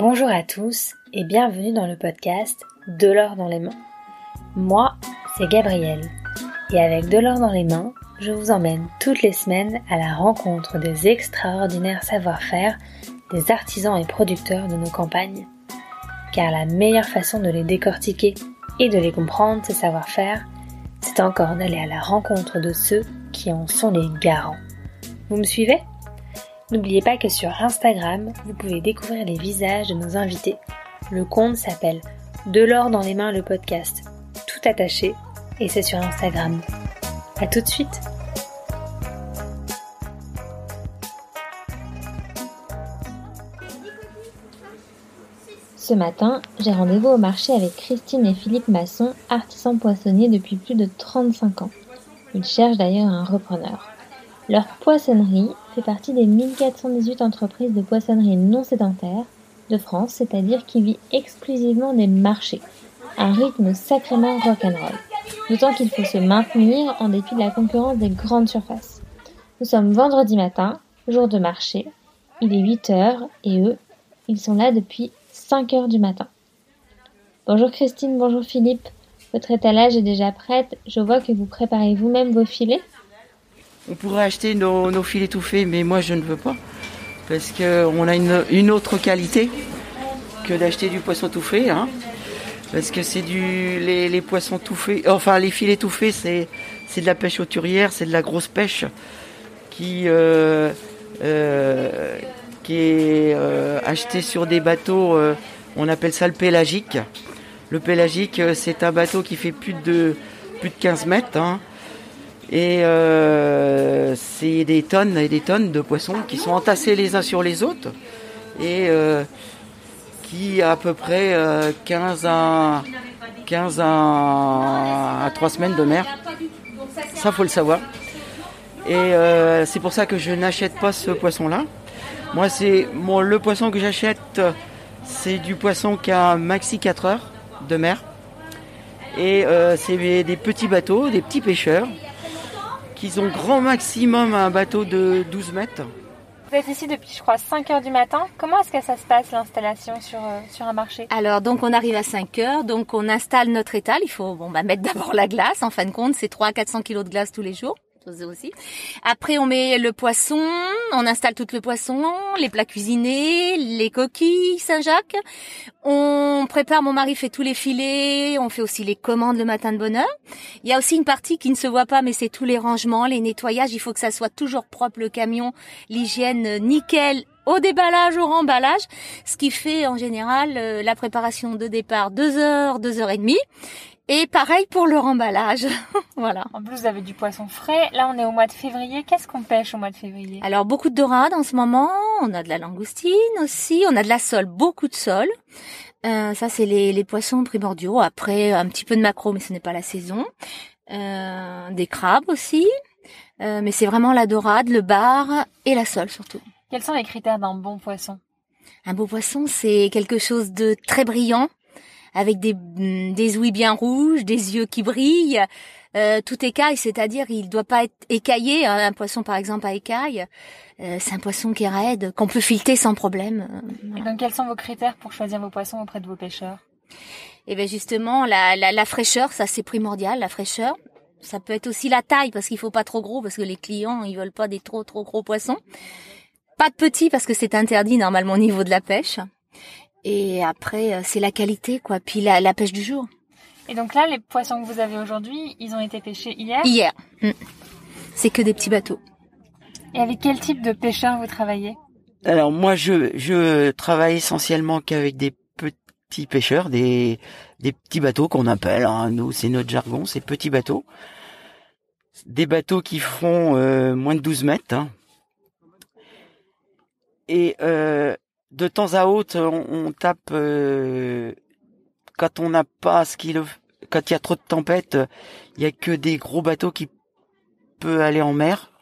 Bonjour à tous et bienvenue dans le podcast De l'or dans les mains. Moi, c'est Gabrielle et avec De l'or dans les mains, je vous emmène toutes les semaines à la rencontre des extraordinaires savoir-faire des artisans et producteurs de nos campagnes. Car la meilleure façon de les décortiquer et de les comprendre, ces savoir-faire, c'est encore d'aller à la rencontre de ceux qui en sont les garants. Vous me suivez? N'oubliez pas que sur Instagram, vous pouvez découvrir les visages de nos invités. Le compte s'appelle De l'or dans les mains le podcast, tout attaché, et c'est sur Instagram. A tout de suite Ce matin, j'ai rendez-vous au marché avec Christine et Philippe Masson, artisans poissonniers depuis plus de 35 ans. Ils cherchent d'ailleurs un repreneur. Leur poissonnerie fait partie des 1418 entreprises de poissonnerie non sédentaire de France, c'est-à-dire qui vit exclusivement des marchés. Un rythme sacrément rock'n'roll. D'autant qu'il faut se maintenir en dépit de la concurrence des grandes surfaces. Nous sommes vendredi matin, jour de marché. Il est 8 heures et eux, ils sont là depuis 5 heures du matin. Bonjour Christine, bonjour Philippe. Votre étalage est déjà prête. Je vois que vous préparez vous-même vos filets. On pourrait acheter nos, filets tout faits, mais moi je ne veux pas. Parce qu'on a une, autre qualité que d'acheter du poisson tout fait. Hein. Parce que c'est du. Les, poissons tout faits. Enfin, les filets tout faits, c'est, de la pêche auturière, c'est de la grosse pêche qui, euh, euh, est euh, achetée sur des bateaux. on appelle ça le pélagique. Le pélagique, c'est un bateau qui fait plus de, plus de 15 mètres. Hein. Et euh, c'est des tonnes et des tonnes de poissons qui sont entassés les uns sur les autres et euh, qui à peu près 15 euh, à 15 à, 3 semaines de mer. Ça faut le savoir. Et c'est pour ça que je n'achète pas ce poisson-là. Moi c'est le poisson que j'achète, c'est du poisson qui a un maxi 4 heures de mer. Et c'est des petits bateaux, des petits pêcheurs qu'ils ont grand maximum un bateau de 12 mètres. Vous êtes ici depuis, je crois, 5 heures du matin. Comment est-ce que ça se passe l'installation sur, euh, sur un marché? Alors, donc on arrive à 5 heures, donc on installe notre étal. Il faut bon, bah, mettre d'abord la glace. En fin de compte, c'est 3 à 400 kilos de glace tous les jours Après, on met le poisson, on installe tout le poisson, les plats cuisinés, les coquilles Saint-Jacques. On prépare, mon mari fait tous les filets, on fait aussi les commandes le matin de bonne heure. Il y a aussi une partie qui ne se voit pas, mais c'est tous les rangements, les nettoyages. Il faut que ça soit toujours propre le camion, l'hygiène nickel au déballage, au remballage, ce qui fait en général euh, la préparation de départ deux heures, deux heures et demie. Et pareil pour le remballage. voilà. En plus, vous avez du poisson frais. Là, on est au mois de février. Qu'est-ce qu'on pêche au mois de février? Alors, beaucoup de dorades en ce moment. On a de la langoustine aussi. On a de la sole, beaucoup de sole. Euh, ça, c'est les, les, poissons primordiaux. Après, un petit peu de maquereau, mais ce n'est pas la saison. Euh, des crabes aussi. Euh, mais c'est vraiment la dorade, le bar et la sole surtout. Quels sont les critères d'un bon poisson? Un beau poisson, c'est quelque chose de très brillant, avec des, mm, des ouïes bien rouges, des yeux qui brillent. Euh, tout écaille, c'est-à-dire il doit pas être écaillé. Un poisson par exemple à écaille, euh, c'est un poisson qui est raide, qu'on peut fileter sans problème. Euh, Et donc quels sont vos critères pour choisir vos poissons auprès de vos pêcheurs? Eh bien justement la, la, la fraîcheur, ça c'est primordial, la fraîcheur. Ça peut être aussi la taille parce qu'il faut pas trop gros parce que les clients ils veulent pas des trop trop gros poissons. Pas de petits parce que c'est interdit normalement au niveau de la pêche. Et après, euh, c'est la qualité, quoi. Puis la, la, pêche du jour. Et donc là, les poissons que vous avez aujourd'hui, ils ont été pêchés hier Hier. Mm. C'est que des petits bateaux. Et avec quel type de pêcheurs vous travaillez Alors moi, je, je travaille essentiellement qu'avec des petits pêcheurs, des, des petits bateaux qu'on appelle, hein, nous c'est notre jargon, c'est petits bateaux. Des bateaux qui font euh, moins de 12 mètres. Hein. Et euh, de temps à autre, on, tape euh, quand on n'a pas ce qu'il quand il y a trop de tempêtes, il y a que des gros bateaux qui peuvent aller en mer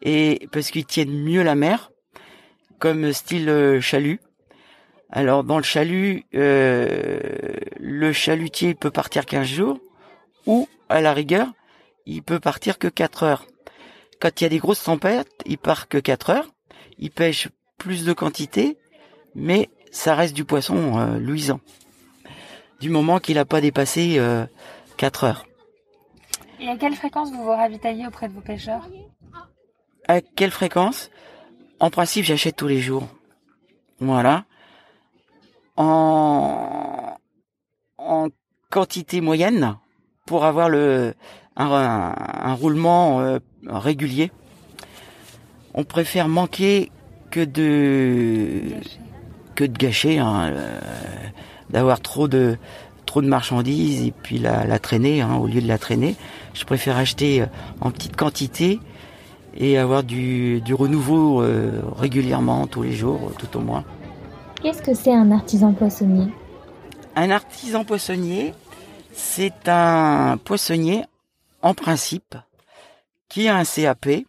et parce qu'ils tiennent mieux la mer, comme style euh, chalut. Alors dans le chalut, euh, le chalutier peut partir 15 jours ou à la rigueur, il peut partir que 4 heures. Quand il y a des grosses tempêtes, il part que 4 heures. Il pêche plus de quantité mais ça reste du poisson euh, luisant. Du moment qu'il n'a pas dépassé euh, 4 heures. Et à quelle fréquence vous vous ravitaillez auprès de vos pêcheurs? À quelle fréquence? En principe, j'achète tous les jours. Voilà. En, en quantité moyenne pour avoir le un, un- un roulement euh, régulier. On préfère manquer que de que de gâcher, hein, euh, d'avoir trop de trop de marchandises et puis la, la traîner hein, au lieu de la traîner. Je préfère acheter euh, en petite quantité et avoir du, du renouveau euh, régulièrement tous les jours, tout au moins. Qu'est-ce que c'est un artisan poissonnier? Un artisan poissonnier, c'est un poissonnier en principe qui a un CAP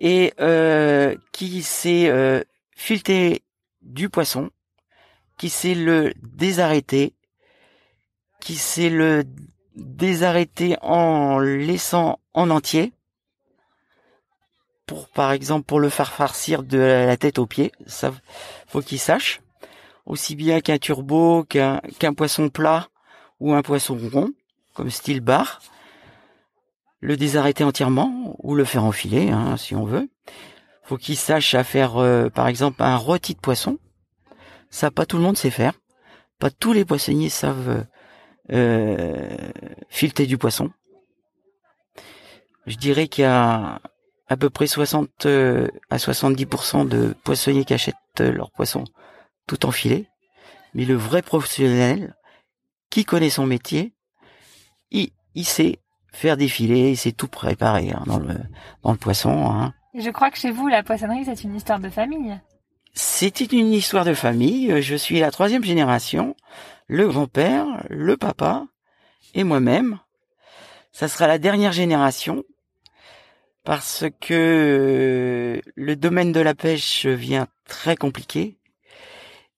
et euh, qui sait euh, fileter du poisson, qui sait le désarrêter, qui sait le désarrêter en laissant en entier, pour par exemple pour le faire farcir de la tête aux pieds, ça faut qu'il sache, aussi bien qu'un turbo, qu'un qu'un poisson plat ou un poisson rond, comme style bar, le désarrêter entièrement ou le faire enfiler, hein, si on veut. Faut qu'il sache à faire, euh, par exemple, un rôti de poisson. Ça, pas tout le monde sait faire. Pas tous les poissonniers savent euh, fileter du poisson. Je dirais qu'il y a à peu près 60 euh, à 70% de poissonniers qui achètent euh, leur poisson tout enfilé. Mais le vrai professionnel, qui connaît son métier, il, il sait faire défiler, il sait tout préparer hein, dans le dans le poisson. Hein. Je crois que chez vous, la poissonnerie, c'est une histoire de famille. C'était une histoire de famille. Je suis la troisième génération, le grand-père, le papa et moi-même. Ça sera la dernière génération parce que le domaine de la pêche vient très compliqué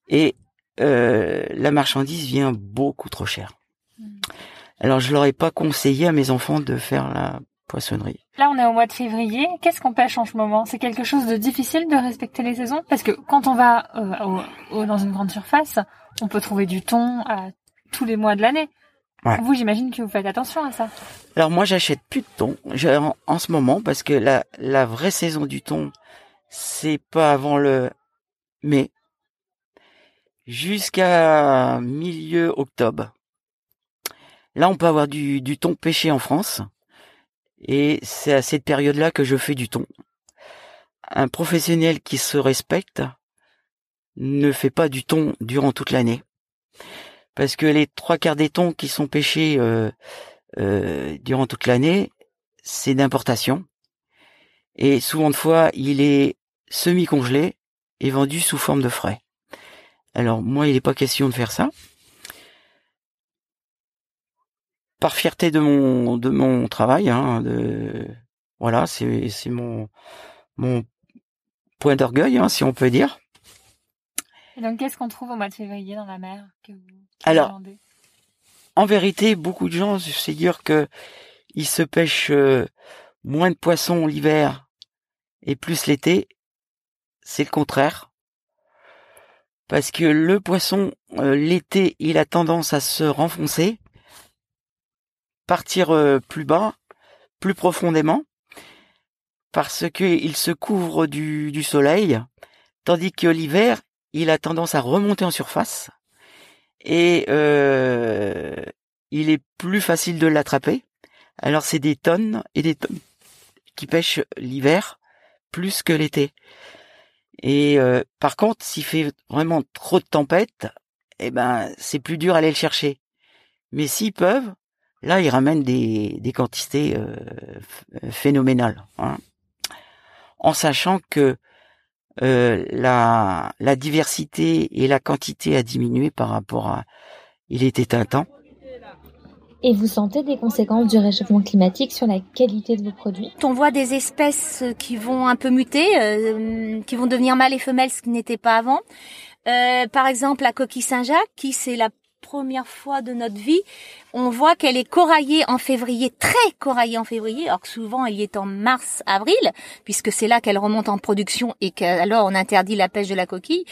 et euh, la marchandise vient beaucoup trop cher. Alors je leur ai pas conseillé à mes enfants de faire la poissonnerie. Là, on est au mois de février. Qu'est-ce qu'on pêche en ce moment? C'est quelque chose de difficile de respecter les saisons? Parce que quand on va euh, au- au- dans une grande surface, on peut trouver du thon à tous les mois de l'année. Ouais. Vous, j'imagine que vous faites attention à ça. Alors moi j'achète plus de thon en, en ce moment parce que la, la vraie saison du thon c'est pas avant le mai jusqu'à milieu octobre. Là on peut avoir du, du thon pêché en France et c'est à cette période-là que je fais du thon. Un professionnel qui se respecte ne fait pas du thon durant toute l'année parce que les trois quarts des thons qui sont pêchés euh, euh, durant toute l'année, c'est d'importation. Et souvent de fois, il est semi-congelé et vendu sous forme de frais. Alors moi, il n'est pas question de faire ça. Par fierté de mon de mon travail, hein, de voilà, c'est c'est mon mon point d'orgueil, hein, si on peut dire. Et donc, qu'est-ce qu'on trouve au mois de février dans la mer que vous, qui Alors, en vérité, beaucoup de gens se dire que ils se pêchent euh, moins de poissons l'hiver et plus l'été. C'est le contraire. Parce que le poisson, euh, l'été, il a tendance à se renfoncer, partir euh, plus bas, plus profondément, parce que il se couvre du, du soleil, tandis que l'hiver, il a tendance à remonter en surface et euh, il est plus facile de l'attraper. Alors c'est des tonnes et des tonnes qui pêchent l'hiver plus que l'été. Et euh, par contre, s'il fait vraiment trop de tempêtes, eh ben c'est plus dur à aller le chercher. Mais s'ils peuvent, là ils ramènent des, des quantités euh, ph- phénoménales. hein. En sachant que euh, la, la diversité et la quantité a diminué par rapport à il était un temps. Et vous sentez des conséquences du réchauffement climatique sur la qualité de vos produits? On voit des espèces qui vont un peu muter, euh, qui vont devenir mâles et femelles, ce qui n'était pas avant. Euh, par exemple, la coquille Saint-Jacques, qui c'est la première fois de notre vie, on voit qu'elle est coraillée en février, très coraillée en février, alors que souvent elle y est en mars, avril, puisque c'est là qu'elle remonte en production et qu'alors on interdit la pêche de la coquille.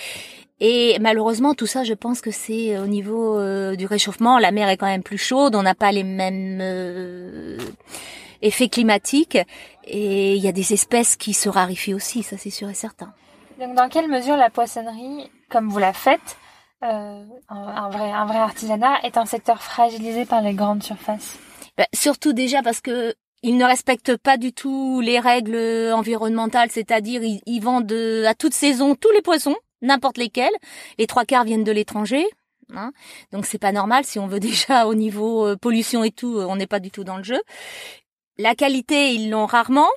Et malheureusement, tout ça, je pense que c'est au niveau euh, du réchauffement. La mer est quand même plus chaude, on n'a pas les mêmes euh, effets climatiques, et il y a des espèces qui se raréfient aussi, ça c'est sûr et certain. Donc, dans quelle mesure la poissonnerie, comme vous la faites, euh, un, vrai, artisanat, est un secteur fragilisé par les grandes surfaces bah, Surtout déjà parce que ils ne respectent pas du tout les règles environnementales, c'est-à-dire ils, vendent à toute saison tous les poissons, n'importe lesquels. Les trois quarts viennent de l'étranger. Hein. Donc c'est pas normal si on veut déjà au niveau euh, pollution et tout, on n'est pas du tout dans le jeu. La qualité, ils l'ont rarement.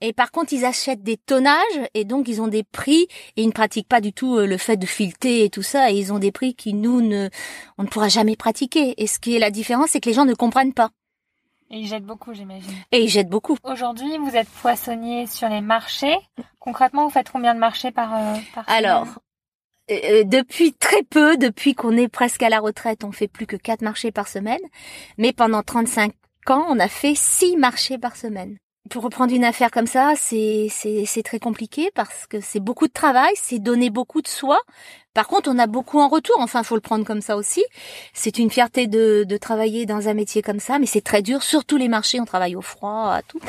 Et par contre, ils achètent des tonnages et donc ils ont des prix et ils ne pratiquent pas du tout euh, le fait de fileter et tout ça et ils ont des prix qui nous ne on ne pourra jamais pratiquer. Et ce qui est la différence, c'est que les gens ne comprennent pas. Et ils jettent beaucoup, j'imagine. Et ils jettent beaucoup. Aujourd'hui, vous êtes poissonnier sur les marchés. Concrètement, vous faites combien de marchés par, euh, par Alors, euh, depuis très peu, depuis qu'on est presque à la retraite, on fait plus que quatre marchés par semaine. Mais pendant 35 ans, on a fait six marchés par semaine pour reprendre une affaire comme ça, c'est c'est très compliqué parce que c'est beaucoup de travail, c'est donner beaucoup de soi. Par contre, on a beaucoup en retour. Enfin, faut le prendre comme ça aussi. C'est une fierté de, de travailler dans un métier comme ça, mais c'est très dur. Surtout les marchés, on travaille au froid, à tout.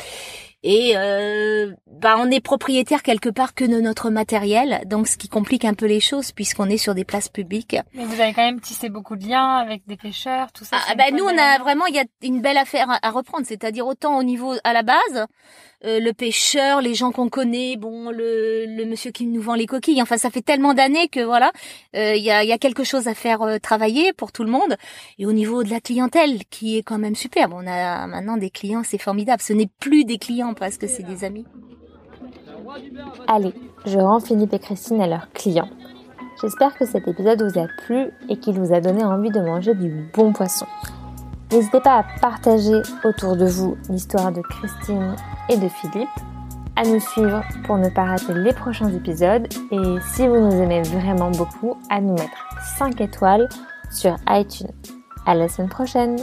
Et euh, bah on est propriétaire quelque part que de notre matériel, donc ce qui complique un peu les choses puisqu'on est sur des places publiques. Mais vous avez quand même tissé beaucoup de liens avec des pêcheurs, tout ça. Ah, bah nous on a vraiment il y a une belle affaire à reprendre, c'est-à-dire autant au niveau à la base, euh, le pêcheur, les gens qu'on connaît, bon, le, monsieur qui nous vend les coquilles. Enfin, ça fait tellement d'années que voilà, euh, il y, a, y, a, quelque chose à faire euh, travailler pour tout le monde. Et au niveau de la clientèle, qui est quand même superbe, on a maintenant des clients, c'est formidable. Ce n'est plus des clients parce que c'est des amis. Allez, je rends Philippe et Christine à leurs clients. J'espère que cet épisode vous a plu et qu'il vous a donné envie de manger du bon poisson. N'hésitez pas à partager autour de vous l'histoire de Christine et de Philippe, à nous suivre pour ne pas rater les prochains épisodes et si vous nous aimez vraiment beaucoup, à nous mettre 5 étoiles sur iTunes. À la semaine prochaine